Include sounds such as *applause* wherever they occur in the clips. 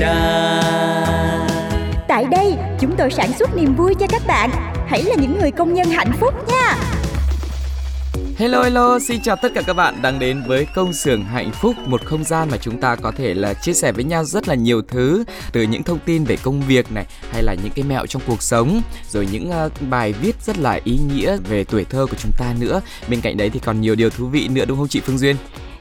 đa. Tại đây, chúng tôi sản xuất niềm vui cho các bạn. Hãy là những người công nhân hạnh phúc nha. Hello hello, xin chào tất cả các bạn đang đến với công xưởng hạnh phúc, một không gian mà chúng ta có thể là chia sẻ với nhau rất là nhiều thứ, từ những thông tin về công việc này hay là những cái mẹo trong cuộc sống, rồi những uh, bài viết rất là ý nghĩa về tuổi thơ của chúng ta nữa. Bên cạnh đấy thì còn nhiều điều thú vị nữa đúng không chị Phương Duyên?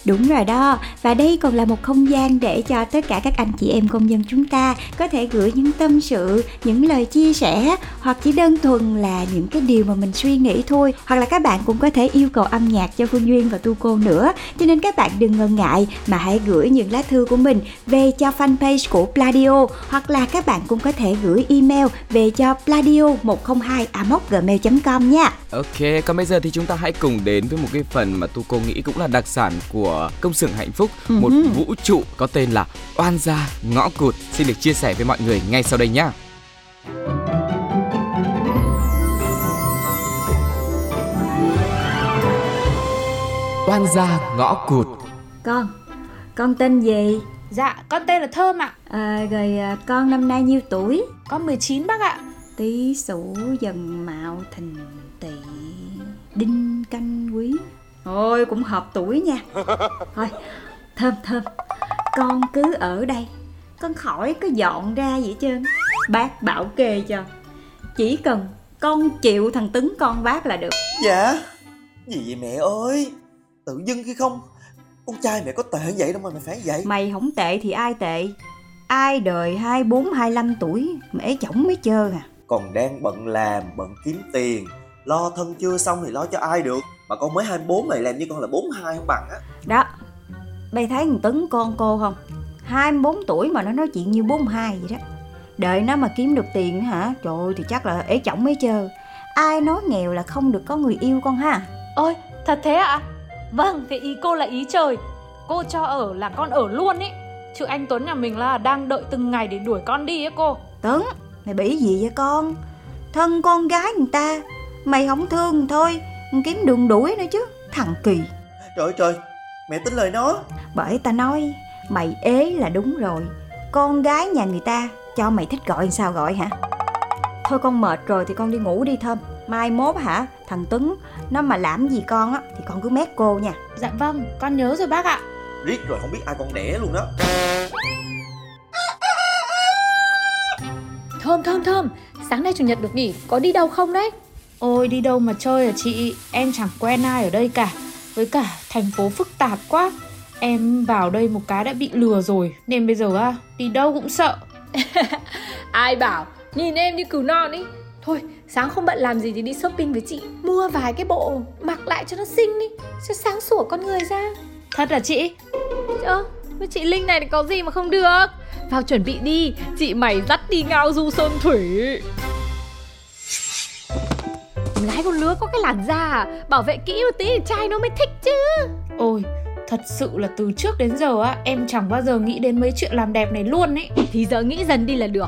Đúng rồi đó, và đây còn là một không gian để cho tất cả các anh chị em công dân chúng ta có thể gửi những tâm sự, những lời chia sẻ hoặc chỉ đơn thuần là những cái điều mà mình suy nghĩ thôi. Hoặc là các bạn cũng có thể yêu cầu âm nhạc cho Phương Duyên và Tu Cô nữa. Cho nên các bạn đừng ngần ngại mà hãy gửi những lá thư của mình về cho fanpage của Pladio hoặc là các bạn cũng có thể gửi email về cho pladio 102 gmail.com nha. Ok, còn bây giờ thì chúng ta hãy cùng đến với một cái phần mà Tu cô nghĩ cũng là đặc sản của công xưởng hạnh phúc, một vũ trụ có tên là oan gia ngõ cụt. Xin được chia sẻ với mọi người ngay sau đây nhé. Oan gia ngõ cụt Con, con tên gì? Dạ, con tên là Thơm ạ. À, rồi à, con năm nay nhiêu tuổi? Con 19 bác ạ. Tý sửu dần mạo thìn tỵ đinh canh quý Ôi cũng hợp tuổi nha. *laughs* Thôi thơm thơm. Con cứ ở đây. Con khỏi có dọn ra gì hết trơn. Bác bảo kê cho. Chỉ cần con chịu thằng Tứng con bác là được. Dạ? Gì vậy mẹ ơi? Tự dưng khi không? Con trai mẹ có tệ vậy đâu mà mày phải vậy. Mày không tệ thì ai tệ? Ai đời 24, 25 tuổi ế chổng mới chơi à. Còn đang bận làm Bận kiếm tiền. Lo thân chưa xong thì lo cho ai được Mà con mới 24 mày làm như con là 42 không bằng á. Đó. Bây thấy thằng Tứng con cô không? 24 tuổi mà nó nói chuyện như 42 vậy đó. Đợi nó mà kiếm được tiền hả? Trời ơi thì chắc là ế chổng mới chơi Ai nói nghèo là không được có người yêu con ha? Ôi, thật thế ạ? Vâng, thế ý cô là ý trời. Cô cho ở là con ở luôn ấy. Chứ anh Tuấn nhà mình là đang đợi từng ngày để đuổi con đi ấy cô. Tuấn Mày bị gì vậy con? Thân con gái người ta Mày không thương thôi Kiếm đường đuổi nữa chứ Thằng kỳ. Trời ơi trời Mẹ tin lời nó. Bởi ta nói Mày ế là đúng rồi. Con gái nhà người ta Cho mày thích gọi sao gọi hả? Thôi con mệt rồi thì con đi ngủ đi thơm. Mai mốt hả Thằng Tuấn Nó mà làm gì con á Thì con cứ mét cô nha. Dạ vâng, con nhớ rồi bác ạ. Riết rồi không biết ai con đẻ luôn đó. Thơm thơm thơm Sáng nay chủ nhật được nghỉ Có đi đâu không đấy Ôi đi đâu mà chơi à chị, em chẳng quen ai ở đây cả. Với cả thành phố phức tạp quá. Em vào đây một cái đã bị lừa rồi, nên bây giờ á, đi đâu cũng sợ. *laughs* Ai bảo? Nhìn em như cừu non ý. Thôi sáng không bận làm gì thì đi shopping với chị. Mua vài cái bộ Mặc lại cho nó xinh đi Cho sáng sủa con người ra. Thật là chị? Ơ với chị Linh này thì có gì mà không được? Vào chuẩn bị đi. Chị mày dắt đi ngao du sơn thủy gái con lứa có cái làn da à? Bảo vệ kỹ một tí thì trai nó mới thích chứ Ôi, thật sự là từ trước đến giờ á, em chẳng bao giờ nghĩ đến mấy chuyện làm đẹp này luôn ấy. Thì giờ nghĩ dần đi là được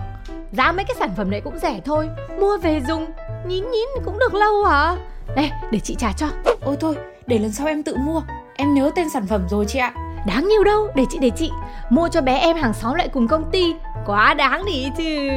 Giá mấy cái sản phẩm này cũng rẻ thôi Mua về dùng Nhín nhín cũng được lâu hả Đây để chị trả cho Ôi thôi, để lần sau em tự mua. Em nhớ tên sản phẩm rồi chị ạ. Đáng nhiều đâu Để chị để chị Mua cho bé em hàng xóm lại cùng công ty Quá đáng đi chứ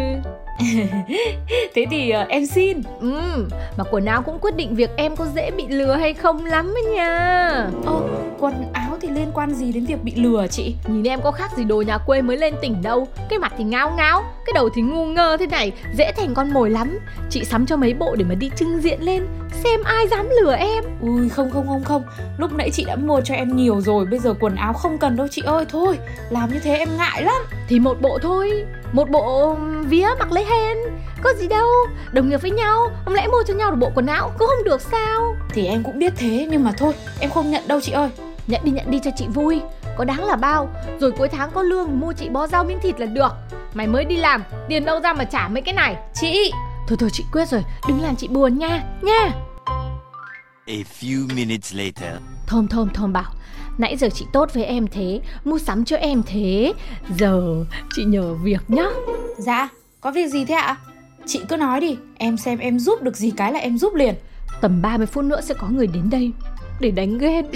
Thế thì uh, em xin. Ừ, mà quần áo cũng quyết định việc em có dễ bị lừa hay không lắm ấy nha. Ồ, quần áo thì liên quan gì đến việc bị lừa chị? Nhìn em có khác gì đồ nhà quê mới lên tỉnh đâu. Cái mặt thì ngáo ngáo Cái đầu thì ngu ngơ thế này Dễ thành con mồi lắm. Chị sắm cho mấy bộ để mà đi trưng diện lên Xem ai dám lừa em. Ui không không không không. Lúc nãy chị đã mua cho em nhiều rồi Bây giờ quần áo không cần đâu chị ơi. Thôi làm như thế em ngại lắm. Thì một bộ thôi. Một bộ vía mặc lấy hên Có gì đâu Đồng nghiệp với nhau. Không lẽ mua cho nhau được bộ quần áo Cũng không được sao? Thì em cũng biết thế Nhưng mà thôi em không nhận đâu chị ơi Nhận đi nhận đi cho chị vui. Có đáng là bao. Rồi cuối tháng có lương mua chị bó rau miếng thịt là được. Mày mới đi làm Tiền đâu ra mà trả mấy cái này. Chị! Thôi thôi chị quyết rồi. Đừng làm chị buồn nha Nha. A few minutes later. Thơm thơm thơm bảo. Nãy giờ chị tốt với em thế Mua sắm cho em thế. Giờ chị nhờ việc nhá. Dạ có việc gì thế ạ? Chị cứ nói đi Em xem em giúp được gì cái là em giúp liền. Tầm 30 phút nữa sẽ có người đến đây Để đánh ghen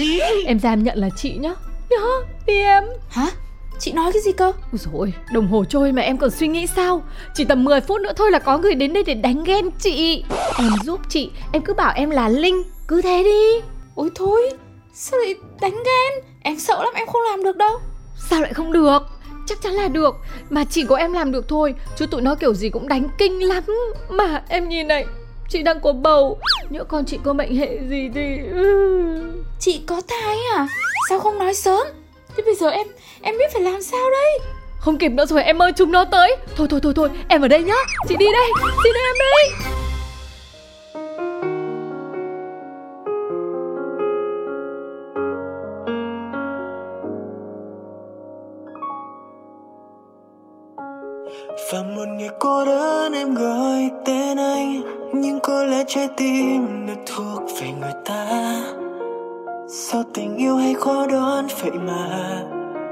Em em nhận là chị nhá. Nhá đi em Hả? Chị nói cái gì cơ? Ôi dồi ôi, đồng hồ trôi mà em còn suy nghĩ sao? Chỉ tầm 10 phút nữa thôi là có người đến đây để đánh ghen chị. Em giúp chị, em cứ bảo em là Linh Cứ thế đi. Ôi thôi Sao lại đánh ghen Em sợ lắm em không làm được đâu. Sao lại không được? Chắc chắn là được. Mà chỉ có em làm được thôi Chứ tụi nó kiểu gì cũng đánh kinh lắm. Mà em nhìn này Chị đang có bầu. Nhỡ con chị có mệnh hệ gì thì ừ. Chị có thai à? Sao không nói sớm? Thế bây giờ em em biết phải làm sao đây? Không kịp nữa rồi em ơi chúng nó tới. Thôi thôi thôi thôi em ở đây nhá. Chị đi đây Chị đây em đây Và một ngày cô đơn em gọi tên anh, Nhưng có lẽ trái tim đã thuộc về người ta. Sao tình yêu hay khó đoán, vậy mà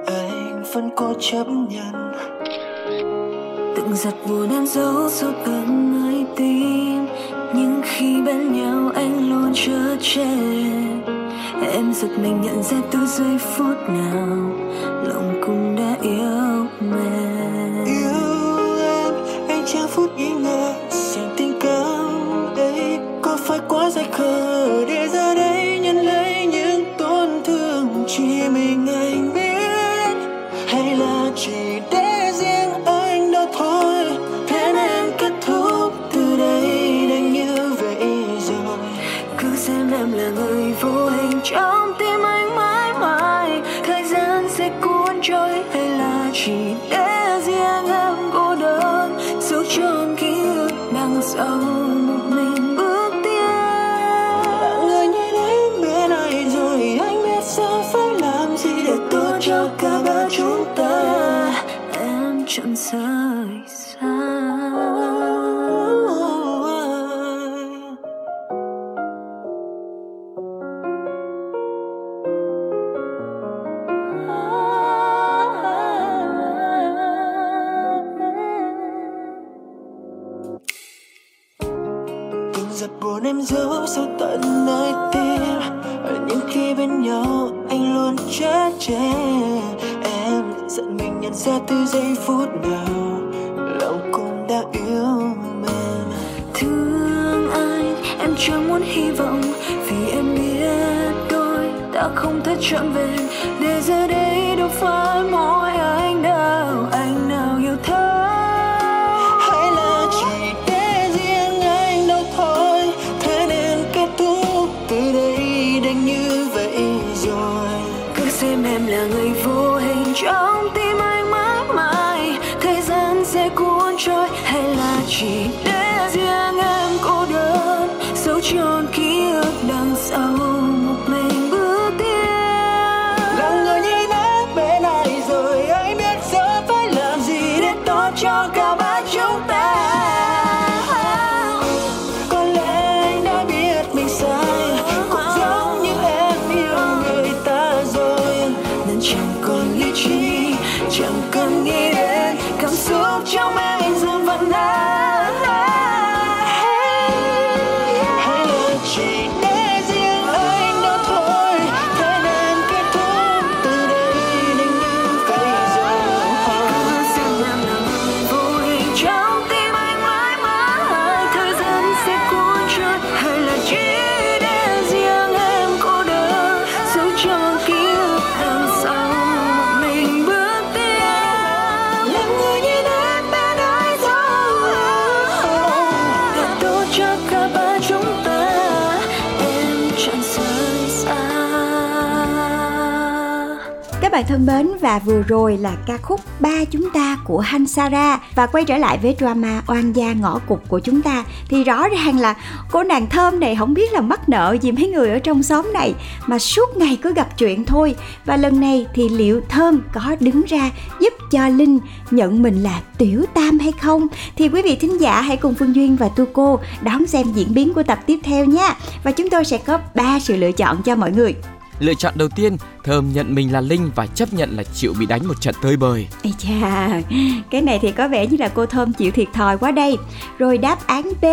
Anh vẫn cố chấp nhận. Từng giật buồn em giấu sâu tận nơi tim, nhưng khi bên nhau anh luôn chở che em giật mình nhận ra từ giây phút nào, lòng so em là người vô hình trong tim anh mãi mãi. Thời gian sẽ cuốn trôi hay là chỉ để bạn thân mến và vừa rồi là ca khúc Ba chúng ta của Hansara. Và quay trở lại với drama oan gia ngõ cục của chúng ta thì rõ ràng là cô nàng thơm này không biết là mắc nợ gì mấy người ở trong xóm này mà suốt ngày cứ gặp chuyện thôi. Và lần này thì liệu thơm có đứng ra giúp cho Linh nhận mình là tiểu tam hay không? Thì quý vị thính giả hãy cùng Phương Duyên và Tu Cô đón xem diễn biến của tập tiếp theo nha và chúng tôi sẽ có ba sự lựa chọn cho mọi người. Lựa chọn đầu tiên, Thơm nhận mình là Linh và chấp nhận là chịu bị đánh một trận tơi bời. Ây cha, cái này thì có vẻ như là cô Thơm chịu thiệt thòi quá đây. Rồi đáp án B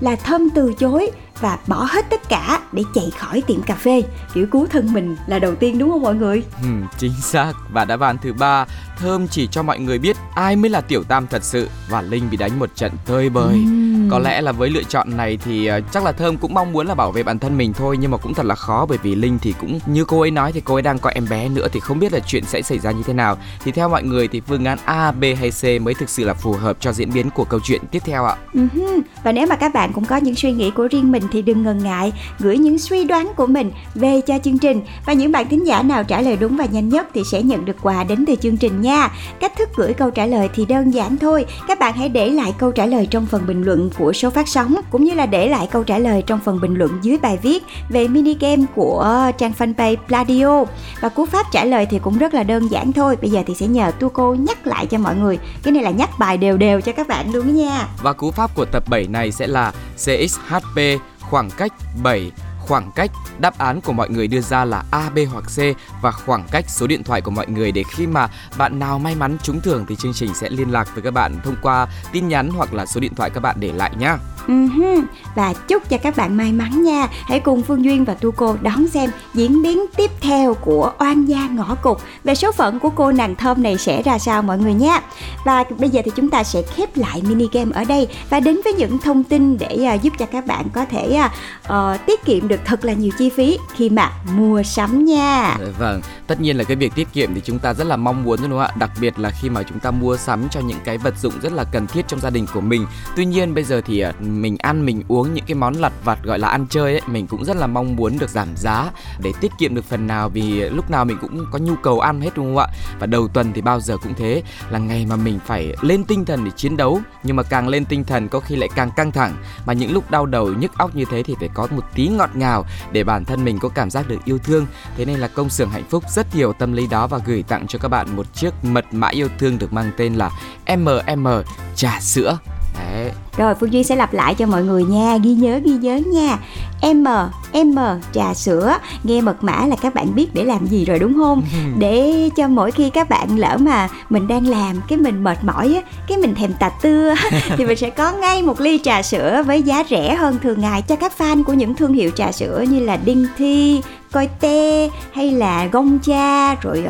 là Thơm từ chối và bỏ hết tất cả để chạy khỏi tiệm cà phê kiểu cứu thân mình là đầu tiên đúng không mọi người ừ, chính xác và đáp án thứ ba thơm chỉ cho mọi người biết ai mới là tiểu tam thật sự và linh bị đánh một trận tơi bời uhm. có lẽ là với lựa chọn này thì uh, chắc là thơm cũng mong muốn là bảo vệ bản thân mình thôi nhưng mà cũng thật là khó bởi vì linh thì cũng như cô ấy nói thì cô ấy đang có em bé nữa thì không biết là chuyện sẽ xảy ra như thế nào thì theo mọi người thì phương án a, b hay c mới thực sự là phù hợp cho diễn biến của câu chuyện tiếp theo ạ uh-huh. và nếu mà các bạn cũng có những suy nghĩ của riêng mình thì đừng ngần ngại gửi những suy đoán của mình về cho chương trình và những bạn thính giả nào trả lời đúng và nhanh nhất thì sẽ nhận được quà đến từ chương trình nha. Cách thức gửi câu trả lời thì đơn giản thôi. Các bạn hãy để lại câu trả lời trong phần bình luận của số phát sóng, cũng như là để lại câu trả lời trong phần bình luận dưới bài viết về mini game của trang fanpage Pladio. Và cú pháp trả lời thì cũng rất là đơn giản thôi. Bây giờ thì sẽ nhờ tu cô nhắc lại cho mọi người. Cái này là nhắc bài đều đều cho các bạn luôn nha. Và cú pháp của tập 7 này sẽ là CXHP khoảng cách 7 khoảng cách đáp án của mọi người đưa ra là A, B hoặc C và khoảng cách số điện thoại của mọi người để khi mà bạn nào may mắn trúng thưởng thì chương trình sẽ liên lạc với các bạn thông qua tin nhắn hoặc là số điện thoại các bạn để lại nhá. Uh-huh. Và chúc cho các bạn may mắn nha Hãy cùng Phương Duyên và Tu Cô đón xem diễn biến tiếp theo của Oan gia ngõ cục Về số phận của cô nàng thơm này sẽ ra sao mọi người nha Và bây giờ thì chúng ta sẽ khép lại mini game ở đây Và đến với những thông tin để uh, giúp cho các bạn có thể uh, tiết kiệm được thật là nhiều chi phí khi mà mua sắm nha. Dạ vâng, tất nhiên là cái việc tiết kiệm thì chúng ta rất là mong muốn đúng không ạ? Đặc biệt là khi mà chúng ta mua sắm cho những cái vật dụng rất là cần thiết trong gia đình của mình. Tuy nhiên bây giờ thì à, mình ăn mình uống những cái món lặt vặt gọi là ăn chơi ấy mình cũng rất là mong muốn được giảm giá để tiết kiệm được phần nào vì lúc nào mình cũng có nhu cầu ăn hết đúng không ạ? Và đầu tuần thì bao giờ cũng thế là ngày mà mình phải lên tinh thần để chiến đấu. Nhưng mà càng lên tinh thần có khi lại càng căng thẳng. Mà những lúc đau đầu nhức óc như thế thì phải có một tí ngọt ngào để bản thân mình có cảm giác được yêu thương. Thế nên là công xưởng hạnh phúc rất hiểu tâm lý đó và gửi tặng cho các bạn một chiếc mật mã yêu thương được mang tên là MM trà sữa. Đấy. Rồi Phương Duy sẽ lặp lại cho mọi người nha, ghi nhớ ghi nhớ nha. M M trà sữa, nghe mật mã là các bạn biết để làm gì rồi đúng không? để cho mỗi khi các bạn lỡ mà mình đang làm cái mình mệt mỏi á, cái mình thèm tạt tưa *laughs* thì mình sẽ có ngay một ly trà sữa với giá rẻ hơn thường ngày cho các fan của những thương hiệu trà sữa như là Đinh Thi, Coi Tê hay là Gong Cha rồi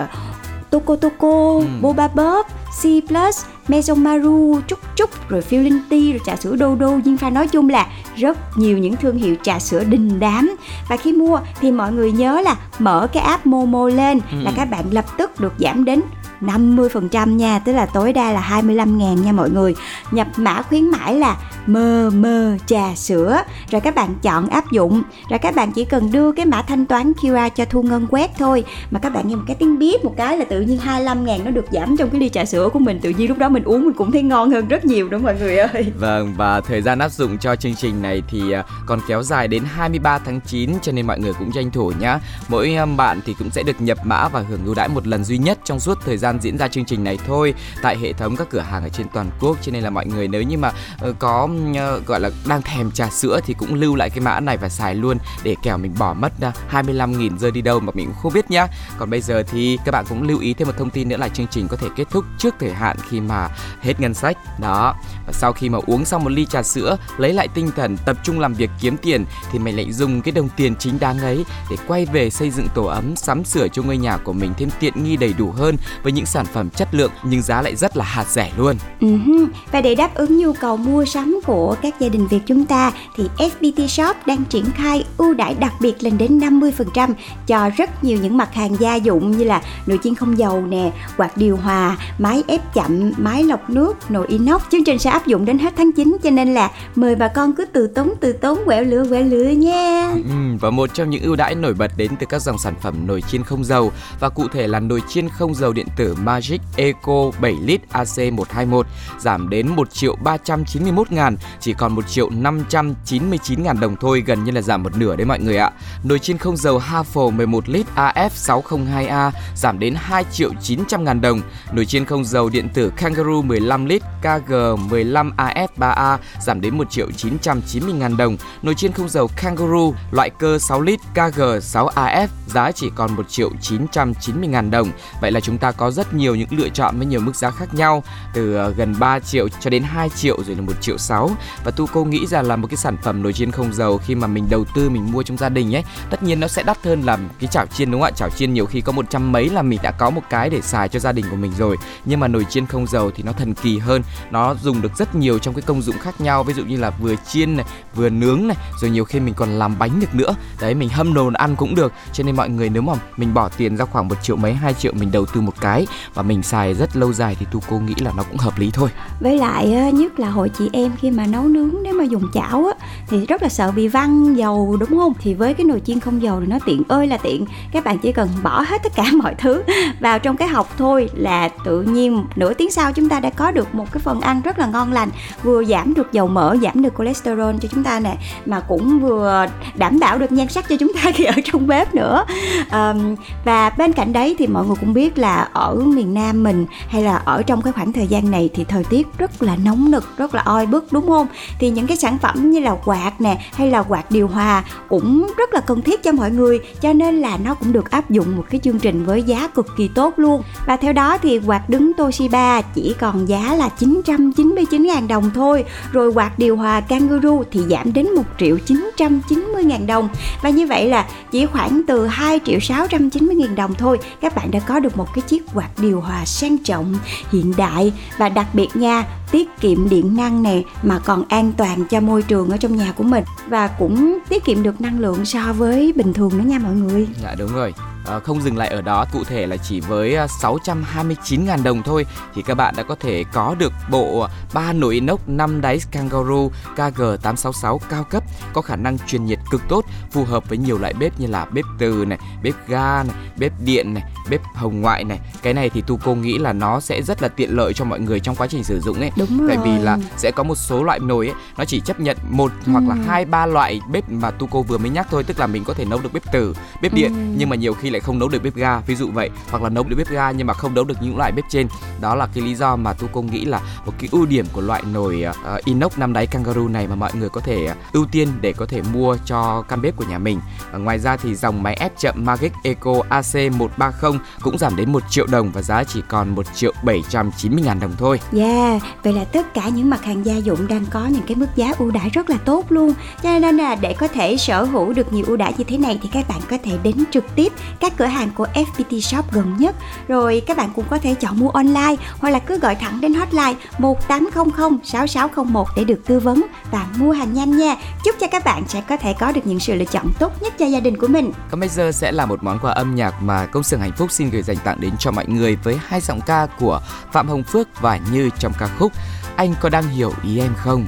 uh, Toco ừ. Boba Bob, C Plus Mesomaru, Trúc Trúc, rồi Feeling Tea, rồi trà sữa Đô Đô, Diên Pha nói chung là rất nhiều những thương hiệu trà sữa đình đám. Và khi mua thì mọi người nhớ là mở cái app Momo lên ừ. là các bạn lập tức được giảm đến 50% nha, tức là tối đa là 25 ngàn nha mọi người. Nhập mã khuyến mãi là mơ mơ trà sữa, rồi các bạn chọn áp dụng, rồi các bạn chỉ cần đưa cái mã thanh toán QR cho Thu Ngân quét thôi. Mà các bạn nghe một cái tiếng bíp một cái là tự nhiên 25 ngàn nó được giảm trong cái ly trà sữa của mình, tự nhiên lúc đó mình uống mình cũng thấy ngon hơn rất nhiều đó mọi người ơi. Vâng, và thời gian áp dụng cho chương trình này thì à, còn kéo dài đến 23 tháng 9 cho nên mọi người cũng tranh thủ nhá. Mỗi à, bạn thì cũng sẽ được nhập mã và hưởng ưu đãi một lần duy nhất trong suốt thời gian gian diễn ra chương trình này thôi tại hệ thống các cửa hàng ở trên toàn quốc. Cho nên là mọi người nếu như mà uh, có uh, gọi là đang thèm trà sữa thì cũng lưu lại cái mã này và xài luôn để kẻo mình bỏ mất ờ, uh, 25.000 rơi đi đâu mà mình cũng không biết nhá. Còn bây giờ thì các bạn cũng lưu ý thêm một thông tin nữa là chương trình có thể kết thúc trước thời hạn khi mà hết ngân sách. Đó. Và sau khi mà uống xong một ly trà sữa lấy lại tinh thần tập trung làm việc kiếm tiền thì mày lại dùng cái đồng tiền chính đáng ấy để quay về xây dựng tổ ấm sắm sửa cho ngôi nhà của mình thêm tiện nghi đầy đủ hơn với những sản phẩm chất lượng nhưng giá lại rất là hạt rẻ luôn. Uh-huh. Và để đáp ứng nhu cầu mua sắm của các gia đình Việt chúng ta thì FPT Shop đang triển khai ưu đãi đặc biệt lên đến 50% cho rất nhiều những mặt hàng gia dụng như là nồi chiên không dầu nè, quạt điều hòa, máy ép chậm, máy lọc nước, nồi inox. Chương trình sẽ áp dụng đến hết tháng 9 cho nên là mời bà con cứ từ tốn từ tốn quẹo lửa quẹo lửa nha. Ừ, và một trong những ưu đãi nổi bật đến từ các dòng sản phẩm nồi chiên không dầu và cụ thể là nồi chiên không dầu điện tử Magic Eco 7 lít AC121 giảm đến 1 triệu 391 ngàn, chỉ còn 1 triệu 599 ngàn đồng thôi, gần như là giảm một nửa đấy mọi người ạ. Nồi chiên không dầu Hafel 11 lít AF602A giảm đến 2 triệu 900 ngàn đồng. Nồi chiên không dầu điện tử Kangaroo 15 lít KG15 AF3A giảm đến 1 triệu 990 ngàn đồng. Nồi chiên không dầu Kangaroo loại cơ 6 lít KG6AF giá chỉ còn 1 triệu 990 ngàn đồng. Vậy là chúng ta có rất nhiều những lựa chọn với nhiều mức giá khác nhau, từ ờ, gần 3 triệu cho đến 2 triệu, rồi là 1 triệu 6 và tu cô nghĩ rằng là một cái sản phẩm nồi chiên không dầu khi mà mình đầu tư, mình mua trong gia đình ấy, tất nhiên nó sẽ đắt hơn là cái chảo chiên, đúng không ạ? Chảo chiên nhiều khi có một trăm mấy là mình đã có một cái để xài cho gia đình của mình rồi. Nhưng mà nồi chiên không dầu thì nó thần kỳ hơn. Nó dùng được rất nhiều trong cái công dụng khác nhau, ví dụ như là vừa chiên này, vừa nướng này, rồi nhiều khi mình còn làm bánh được nữa. Đấy, mình hâm nồi ăn cũng được. Cho nên mọi người nếu mà mình bỏ tiền ra khoảng một triệu mấy, hai triệu mình đầu tư một cái và mình xài rất lâu dài thì tu cô nghĩ là nó cũng hợp lý thôi. Với lại nhất là hội chị em khi mà nấu nướng nếu mà dùng chảo á thì rất là sợ bị văng dầu đúng không? Thì với cái nồi chiên không dầu thì nó tiện ơi là tiện. Các bạn chỉ cần bỏ hết tất cả *laughs* mọi thứ vào trong cái hộp thôi là tự nhiên nửa tiếng sau chúng ta đã có được một cái phần ăn rất là ngon lành vừa giảm được dầu mỡ giảm được cholesterol cho chúng ta nè mà cũng vừa đảm bảo được nhan sắc cho chúng ta *laughs* khi ở trong bếp nữa. Um, và bên cạnh đấy thì mọi người cũng biết là ở miền Nam mình hay là ở trong cái khoảng thời gian này thì thời tiết rất là nóng nực, rất là oi bức, đúng không? Thì những cái sản phẩm như là quạt nè, hay là quạt điều hòa cũng rất là cần thiết cho mọi người, cho nên là nó cũng được áp dụng một cái chương trình với giá cực kỳ tốt luôn. Và theo đó thì quạt đứng Toshiba chỉ còn giá là 999.000 đồng thôi, rồi quạt điều hòa Kangaroo thì giảm đến 1 triệu 990 ngàn đồng. Và như vậy là chỉ khoảng từ 2 triệu 690 ngàn đồng thôi, các bạn đã có được một cái chiếc quạt điều hòa sang trọng, hiện đại và đặc biệt nha, tiết kiệm điện năng nè, mà còn an toàn cho môi trường ở trong nhà của mình và cũng tiết kiệm được năng lượng so với bình thường nữa nha mọi người. Dạ đúng rồi. À, không dừng lại ở đó cụ thể là chỉ với 629.000 à, đồng thôi thì các bạn đã có thể có được bộ ba nồi inox 5 đáy Kangaroo KG866 cao cấp có khả năng truyền nhiệt cực tốt phù hợp với nhiều loại bếp như là bếp từ này, bếp ga này, bếp điện này, bếp hồng ngoại này. Cái này thì tu cô nghĩ là nó sẽ rất là tiện lợi cho mọi người trong quá trình sử dụng ấy. Đúng rồi. Tại vì là sẽ có một số loại nồi ấy nó chỉ chấp nhận một ừ. hoặc là hai ba loại bếp mà tu cô vừa mới nhắc thôi, tức là mình có thể nấu được bếp từ, bếp điện ừ. nhưng mà nhiều khi lại không nấu được bếp ga ví dụ vậy hoặc là nấu được bếp ga nhưng mà không nấu được những loại bếp trên. Đó là cái lý do mà tu công nghĩ là một cái ưu điểm của loại nồi uh, inox năm đáy kangaroo này mà mọi người có thể uh, ưu tiên để có thể mua cho căn bếp của nhà mình. Uh, ngoài ra thì dòng máy ép chậm Magic Eco AC130 cũng giảm đến 1 triệu đồng và giá chỉ còn 1 triệu 790 ngàn đồng thôi. Yeah, vậy là tất cả những mặt hàng gia dụng đang có những cái mức giá ưu đãi rất là tốt luôn. Cho nên là để có thể sở hữu được nhiều ưu đãi như thế này thì các bạn có thể đến trực tiếp các các cửa hàng của FPT Shop gần nhất. Rồi các bạn cũng có thể chọn mua online hoặc là cứ gọi thẳng đến hotline 1800 6601 để được tư vấn và mua hàng nhanh nha. Chúc cho các bạn sẽ có thể có được những sự lựa chọn tốt nhất cho gia đình của mình. Còn bây giờ sẽ là một món quà âm nhạc mà công xưởng hạnh phúc xin gửi dành tặng đến cho mọi người với hai giọng ca của Phạm Hồng Phước và Như trong ca khúc Anh có đang hiểu ý em không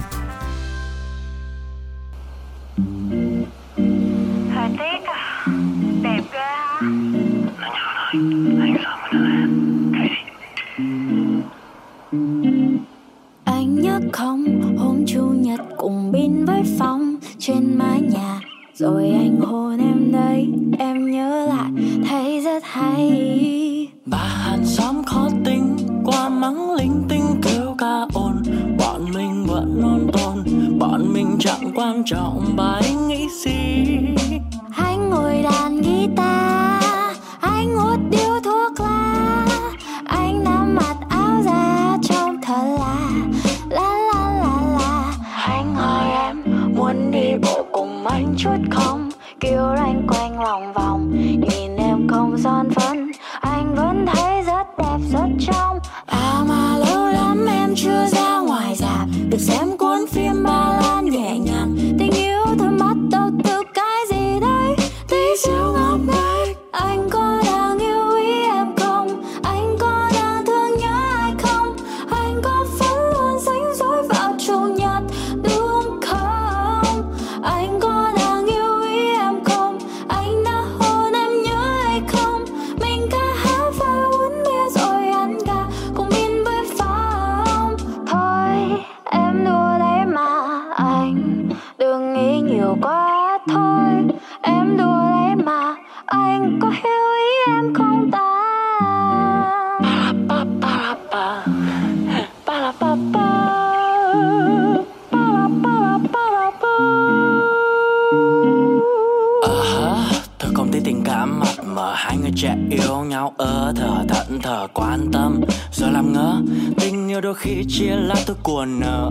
yêu chia lá tôi của nợ.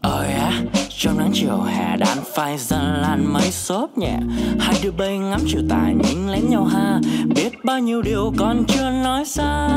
Ờ á, Trong nắng chiều hè đàn phai dần làn mây xốp nhẹ. Hai đứa bay ngắm chiều tà nhìn lén nhau ha, Biết bao nhiêu điều còn chưa nói ra.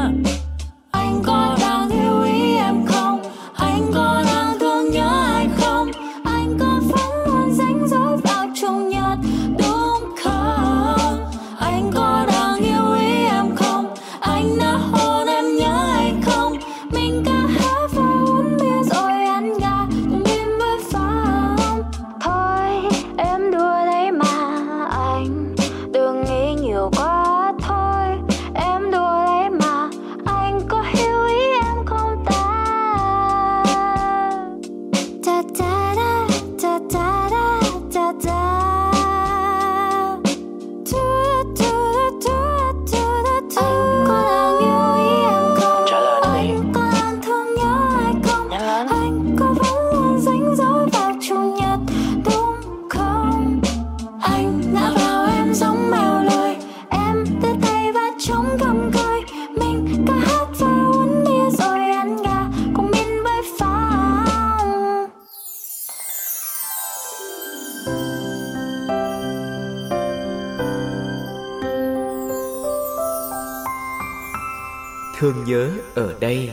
Thương nhớ ở đây.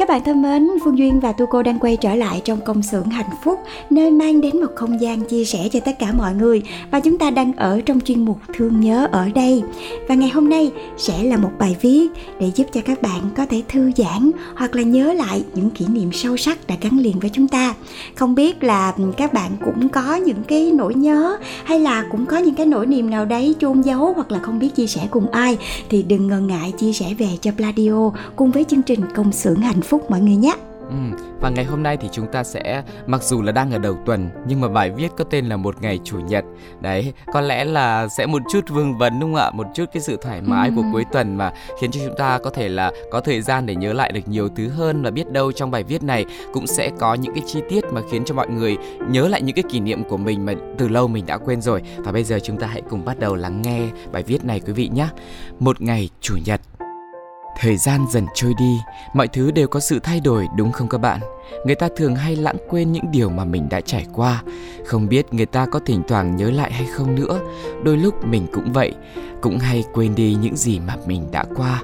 Các bạn thân mến, Phương Duyên và Tu Cô đang quay trở lại trong công xưởng hạnh phúc Nơi mang đến một không gian chia sẻ cho tất cả mọi người Và chúng ta đang ở trong chuyên mục Thương nhớ ở đây. Và ngày hôm nay sẽ là một bài viết để giúp cho các bạn có thể thư giãn Hoặc là nhớ lại những kỷ niệm sâu sắc đã gắn liền với chúng ta. Không biết là các bạn cũng có những cái nỗi nhớ Hay là cũng có những cái nỗi niềm nào đấy chôn giấu Hoặc là không biết chia sẻ cùng ai Thì đừng ngần ngại chia sẻ về cho Pladio Cùng với chương trình công xưởng hạnh phúc mọi người nhé. Ừ, và ngày hôm nay thì chúng ta sẽ mặc dù là đang ở đầu tuần nhưng mà bài viết có tên là một ngày chủ nhật. Đấy có lẽ là sẽ một chút vương vấn đúng không ạ? Một chút cái sự thoải mái Ừ. của cuối tuần mà khiến cho chúng ta có thể là có thời gian để nhớ lại được nhiều thứ hơn và biết đâu trong bài viết này cũng sẽ có những cái chi tiết mà khiến cho mọi người nhớ lại những cái kỷ niệm của mình mà từ lâu mình đã quên rồi. Và bây giờ chúng ta hãy cùng bắt đầu lắng nghe bài viết này quý vị nhé. Một ngày chủ nhật Thời gian dần trôi đi, mọi thứ đều có sự thay đổi đúng không các bạn? Người ta thường hay lãng quên những điều mà mình đã trải qua, không biết người ta có thỉnh thoảng nhớ lại hay không nữa. Đôi lúc mình cũng vậy, cũng hay quên đi những gì mà mình đã qua.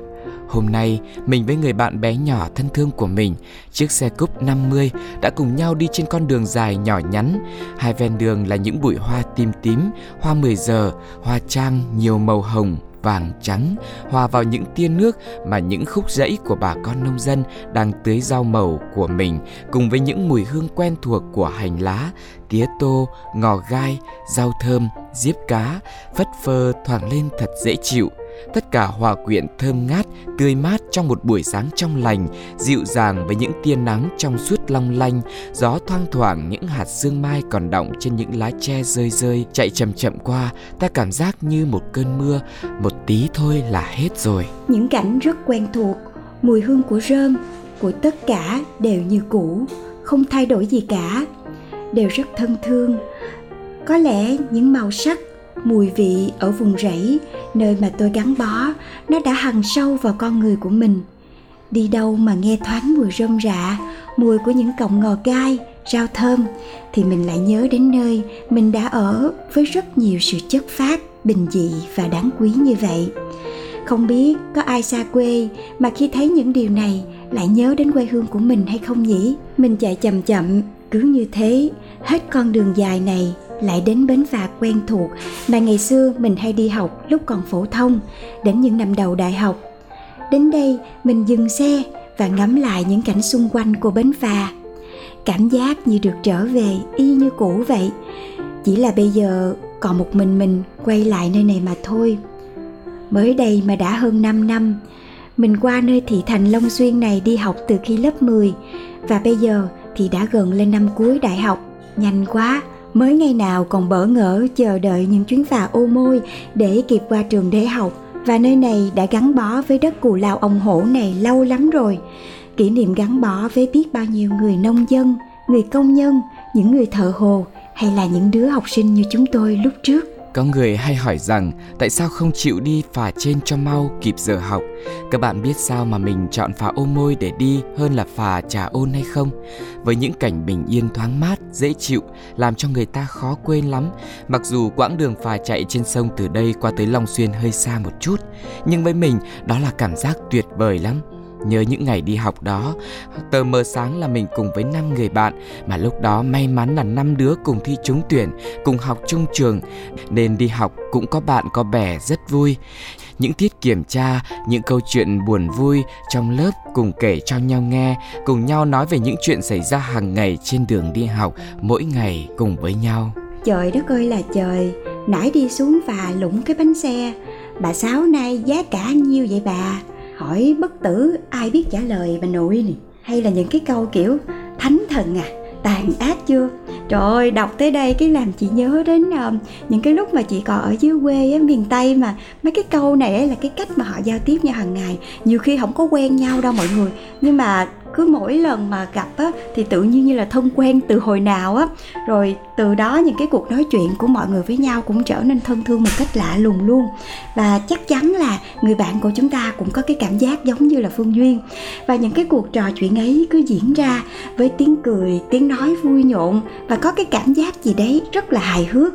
Hôm nay, mình với người bạn bé nhỏ thân thương của mình, chiếc xe cúp 50 đã cùng nhau đi trên con đường dài nhỏ nhắn. Hai ven đường là những bụi hoa tím tím, hoa 10 giờ, hoa trang nhiều màu hồng, vàng trắng hòa vào những tia nước mà những khúc rẫy của bà con nông dân đang tưới rau màu của mình cùng với những mùi hương quen thuộc của hành lá, tía tô, ngò gai, rau thơm, diếp cá, phất phơ thoảng lên thật dễ chịu. Tất cả hòa quyện thơm ngát, tươi mát trong một buổi sáng trong lành, dịu dàng với những tia nắng trong suốt long lanh, gió thoang thoảng những hạt sương mai còn đọng trên những lá tre rơi rơi chạy chậm chậm qua, ta cảm giác như một cơn mưa, một tí thôi là hết rồi. những cảnh rất quen thuộc mùi hương của rơm của tất cả đều như cũ không thay đổi gì cả đều rất thân thương. Có lẽ những màu sắc mùi vị ở vùng rẫy nơi mà tôi gắn bó, nó đã hằn sâu vào con người của mình. Đi đâu mà nghe thoáng mùi rơm rạ, mùi của những cọng ngò gai, rau thơm, thì mình lại nhớ đến nơi mình đã ở với rất nhiều sự chất phát bình dị và đáng quý như vậy. Không biết có ai xa quê mà khi thấy những điều này lại nhớ đến quê hương của mình hay không nhỉ? Mình chạy chậm chậm, cứ như thế, hết con đường dài này lại đến bến phà quen thuộc mà ngày xưa mình hay đi học lúc còn phổ thông, đến những năm đầu đại học. Đến đây, mình dừng xe và ngắm lại những cảnh xung quanh của bến phà. Cảm giác như được trở về y như cũ vậy. Chỉ là bây giờ còn một mình mình quay lại nơi này mà thôi. Mới đây mà đã hơn 5 năm, mình qua nơi thị thành Long Xuyên này đi học từ khi lớp 10 và bây giờ thì đã gần lên năm cuối đại học, nhanh quá mới ngày nào còn bỡ ngỡ chờ đợi những chuyến phà ô môi để kịp qua trường để học. Và nơi này đã gắn bó với đất cù lao ông hổ này lâu lắm rồi. Kỷ niệm gắn bó với biết bao nhiêu người nông dân, người công nhân, những người thợ hồ hay là những đứa học sinh như chúng tôi lúc trước có người hay hỏi rằng tại sao không chịu đi phà trên cho mau kịp giờ học. Các bạn biết sao mà mình chọn phà ô môi để đi hơn là phà trà ôn hay không? Với những cảnh bình yên thoáng mát, dễ chịu, làm cho người ta khó quên lắm. Mặc dù quãng đường phà chạy trên sông từ đây qua tới Long Xuyên hơi xa một chút, nhưng với mình đó là cảm giác tuyệt vời lắm. Nhớ những ngày đi học đó, tờ mờ sáng là mình cùng với năm người bạn mà lúc đó may mắn là năm đứa cùng thi trúng tuyển, cùng học chung trường nên đi học cũng có bạn có bè rất vui. Những tiết kiểm tra, những câu chuyện buồn vui trong lớp cùng kể cho nhau nghe, cùng nhau nói về những chuyện xảy ra hàng ngày trên đường đi học, mỗi ngày cùng với nhau. Trời đất ơi là trời, nãy đi xuống và lũng cái bánh xe, bà Sáu nay giá cả nhiêu vậy bà? Hỏi bất tử ai biết trả lời bà nội này hay là những cái câu kiểu thánh thần à tàn ác chưa? Trời ơi đọc tới đây cái làm chị nhớ đến uh, những cái lúc mà chị còn ở dưới quê á miền tây mà mấy cái câu này ấy là cái cách mà họ giao tiếp nhau hàng ngày. Nhiều khi không có quen nhau đâu mọi người nhưng mà cứ mỗi lần mà gặp á, thì tự nhiên như là thân quen từ hồi nào á. Rồi từ đó những cái cuộc nói chuyện của mọi người với nhau cũng trở nên thân thương một cách lạ lùng luôn. Và chắc chắn là người bạn của chúng ta cũng có cái cảm giác giống như là phương duyên. Và những cái cuộc trò chuyện ấy cứ diễn ra với tiếng cười, tiếng nói vui nhộn và có cái cảm giác gì đấy rất là hài hước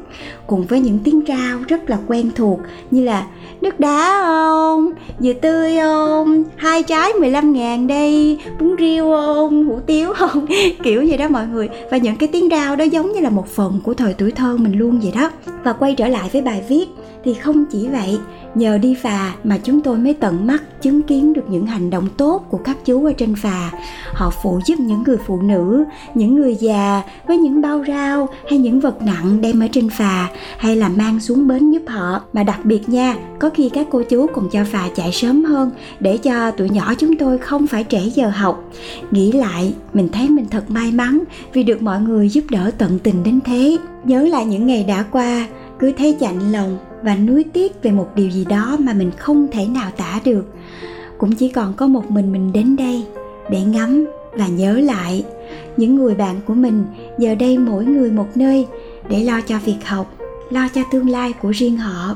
cùng với những tiếng rao rất là quen thuộc như là, nước đá không dừa tươi không hai trái 15 ngàn đây, bún riêu không hủ tiếu không *laughs* kiểu vậy đó mọi người. Và những cái tiếng rao đó giống như là một phần của thời tuổi thơ mình luôn vậy đó. Và quay trở lại với bài viết, thì không chỉ vậy, nhờ đi phà mà chúng tôi mới tận mắt chứng kiến được những hành động tốt của các chú ở trên phà. Họ phụ giúp những người phụ nữ, những người già với những bao rau hay những vật nặng đem ở trên phà hay là mang xuống bến giúp họ. Mà đặc biệt nha, có khi các cô chú còn cho phà chạy sớm hơn để cho tụi nhỏ chúng tôi không phải trễ giờ học. Nghĩ lại, mình thấy mình thật may mắn vì được mọi người giúp đỡ tận tình đến thế. Nhớ lại những ngày đã qua, cứ thấy chạnh lòng và nuối tiếc về một điều gì đó mà mình không thể nào tả được. Cũng chỉ còn có một mình mình đến đây để ngắm và nhớ lại. Những người bạn của mình giờ đây mỗi người một nơi để lo cho việc học lo cho tương lai của riêng họ.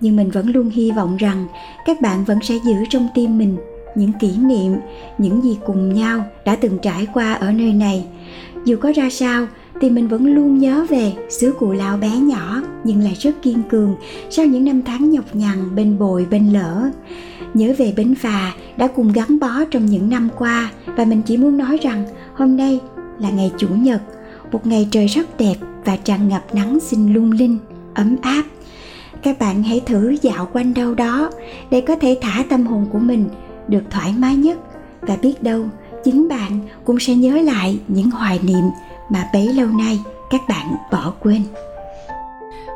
Nhưng mình vẫn luôn hy vọng rằng các bạn vẫn sẽ giữ trong tim mình những kỷ niệm, những gì cùng nhau đã từng trải qua ở nơi này. Dù có ra sao, thì mình vẫn luôn nhớ về xứ cụ lao bé nhỏ nhưng lại rất kiên cường sau những năm tháng nhọc nhằn bên bồi bên lỡ. Nhớ về bến phà đã cùng gắn bó trong những năm qua và mình chỉ muốn nói rằng hôm nay là ngày chủ nhật một ngày trời rất đẹp và tràn ngập nắng xinh lung linh, ấm áp. Các bạn hãy thử dạo quanh đâu đó để có thể thả tâm hồn của mình được thoải mái nhất. Và biết đâu, chính bạn cũng sẽ nhớ lại những hoài niệm mà bấy lâu nay các bạn bỏ quên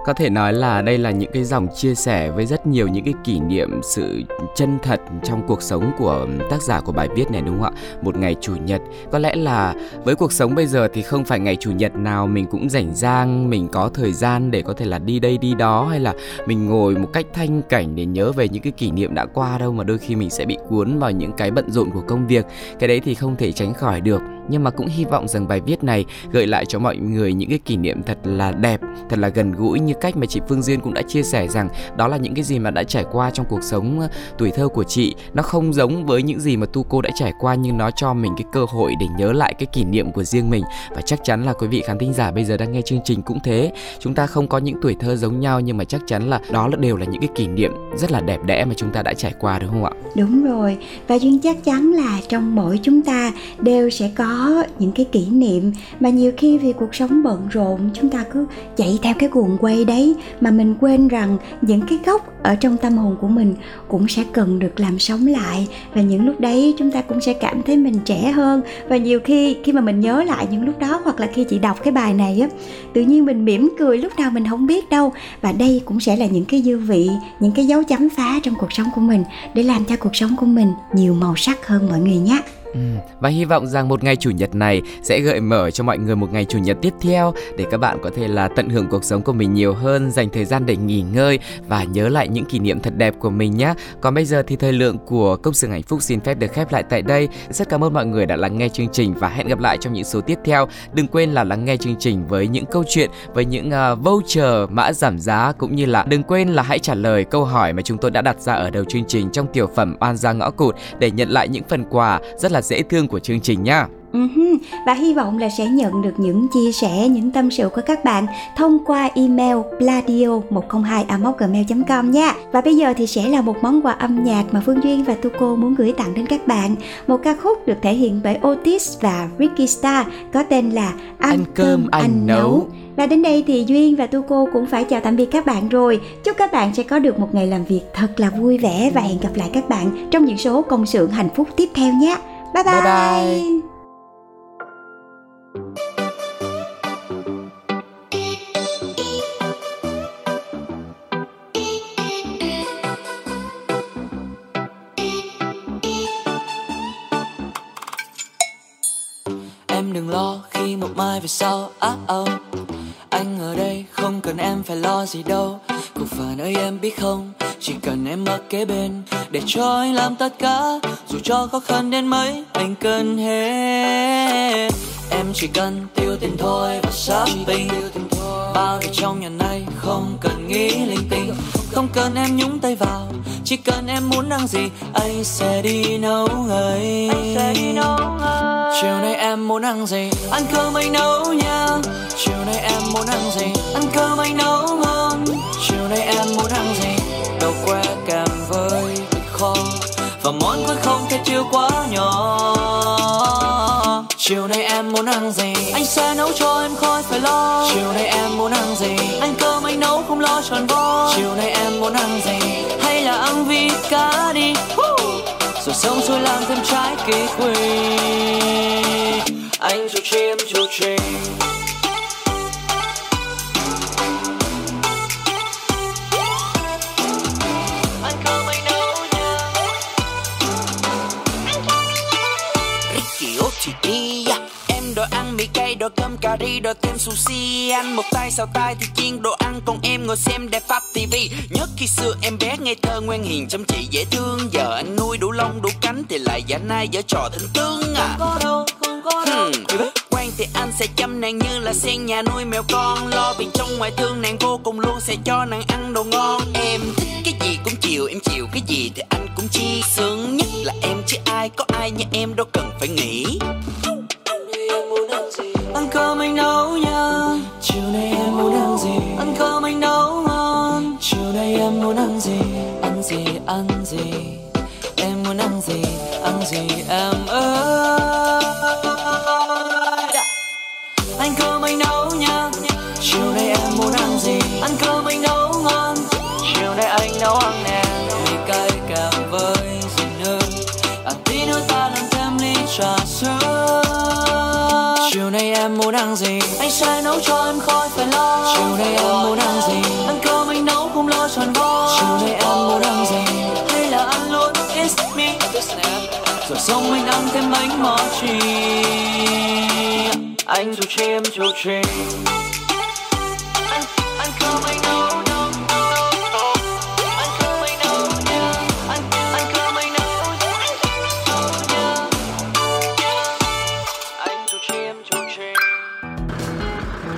có thể nói là đây là những cái dòng chia sẻ với rất nhiều những cái kỷ niệm, sự chân thật trong cuộc sống của tác giả của bài viết này, đúng không ạ? Một ngày chủ nhật. Có lẽ là với cuộc sống bây giờ thì không phải ngày chủ nhật nào mình cũng rảnh rang, mình có thời gian để có thể là đi đây đi đó, hay là mình ngồi một cách thanh cảnh để nhớ về những cái kỷ niệm đã qua đâu, mà đôi khi mình sẽ bị cuốn vào những cái bận rộn của công việc. Cái đấy thì không thể tránh khỏi được nhưng mà cũng hy vọng rằng bài viết này gợi lại cho mọi người những cái kỷ niệm thật là đẹp, thật là gần gũi như cách mà chị Phương Duyên cũng đã chia sẻ rằng đó là những cái gì mà đã trải qua trong cuộc sống ờ, tuổi thơ của chị. Nó không giống với những gì mà tu cô đã trải qua nhưng nó cho mình cái cơ hội để nhớ lại cái kỷ niệm của riêng mình. Và chắc chắn là quý vị khán thính giả bây giờ đang nghe chương trình cũng thế. Chúng ta không có những tuổi thơ giống nhau nhưng mà chắc chắn là đó là đều là những cái kỷ niệm rất là đẹp đẽ mà chúng ta đã trải qua, đúng không ạ? Đúng rồi. Và duyên, chắc chắn là trong mỗi chúng ta đều sẽ có những cái kỷ niệm mà nhiều khi vì cuộc sống bận rộn, chúng ta cứ chạy theo cái guồng quay đấy mà mình quên rằng những cái gốc ở trong tâm hồn của mình cũng sẽ cần được làm sống lại. Và những lúc đấy chúng ta cũng sẽ cảm thấy mình trẻ hơn. Và nhiều khi khi mà mình nhớ lại những lúc đó hoặc là khi chị đọc cái bài này á, tự nhiên mình mỉm cười, lúc nào mình không biết đâu. Và đây cũng sẽ là những cái dư vị, những cái dấu chấm phá trong cuộc sống của mình để làm cho cuộc sống của mình nhiều màu sắc hơn mọi người nhé. Ừ, và hy vọng rằng một ngày chủ nhật này sẽ gợi mở cho mọi người một ngày chủ nhật tiếp theo để các bạn có thể là tận hưởng cuộc sống của mình nhiều hơn, dành thời gian để nghỉ ngơi và nhớ lại những kỷ niệm thật đẹp của mình nhé. Còn bây giờ thì thời lượng của công sự hạnh phúc xin phép được khép lại tại đây. Rất cảm ơn mọi người đã lắng nghe chương trình và hẹn gặp lại trong những số tiếp theo. Đừng quên là lắng nghe chương trình với những câu chuyện, với những uh, voucher mã giảm giá cũng như là đừng quên là hãy trả lời câu hỏi mà chúng tôi đã đặt ra ở đầu chương trình trong tiểu phẩm Oan gia ngõ cụt để nhận lại những phần quà rất là dễ thương của chương trình nhá. Uh-huh. Và hy vọng là sẽ nhận được những chia sẻ, những tâm sự của các bạn thông qua email pladio 102 gmail com nha. Và bây giờ thì sẽ là một món quà âm nhạc mà Phương Duyên và Tuko muốn gửi tặng đến các bạn. Một ca khúc được thể hiện bởi Otis và Ricky Star có tên là Ăn, Ăn cơm anh, anh nấu. nấu. Và đến đây thì Duyên và Tu Cô cũng phải chào tạm biệt các bạn rồi. Chúc các bạn sẽ có được một ngày làm việc thật là vui vẻ và hẹn gặp lại các bạn trong những số công xưởng hạnh phúc tiếp theo nhé. Bye bye. bye, bye. Em đừng lo khi một mai về sau ah, oh cần em phải lo gì đâu. Cuộc phản ơi em biết không? Chỉ cần em ở kế bên Để cho anh làm tất cả. Dù cho khó khăn đến mấy Anh cần hết. Em chỉ cần tiêu tiền thôi và shopping Bao điều trong nhà này không cần nghĩ linh tinh. Không cần em nhúng tay vào Chỉ cần em muốn ăn gì Anh sẽ đi nấu ngay. Chiều nay em muốn ăn gì Ăn cơm anh nấu nha. Chiều nay em muốn ăn gì Ăn cơm anh nấu ngon. Chiều nay em muốn ăn gì? Đậu que kèm với thịt kho. Và món cuối không thể chưa quá nhỏ. Chiều nay em muốn ăn gì? Anh sẽ nấu cho em khỏi phải lo. Chiều nay em muốn ăn gì? Anh cơm anh nấu không lo tròn vo. Chiều nay em muốn ăn gì? Hay là ăn vịt cá đi. Rồi sống rồi làm thêm trái kỳ quỳ Anh chủ chim chủ chim. Mì cay đồ cơm cà ri đồ thêm sushi. Ăn một tay xào tay thì chiên đồ ăn còn em ngồi xem đẹp pháp tivi nhớ khi xưa em bé ngây thơ ngoan hiền chăm chỉ dễ thương. Giờ anh nuôi đủ lông đủ cánh thì lại giả nai dở trò thành tướng à. Không có đâu không có đâu. Hmm. quen thì anh sẽ chăm nàng như là sen nhà nuôi mèo con. Lo việc trong ngoài thương nàng vô cùng luôn sẽ cho nàng ăn đồ ngon. Em thích cái gì cũng chiều em chiều cái gì thì anh cũng chi sướng nhất là em. Chứ ai có ai như em đâu cần phải nghĩ cho em khỏi phải lo. Chiều nay em muốn ăn gì? ăn cơm anh nấu không lo tròn vo chiều nay em muốn ăn gì? Hay là ăn luôn it's me. Rồi xong anh ăn thêm bánh mò chi anh chủ chim chủ chim. ăn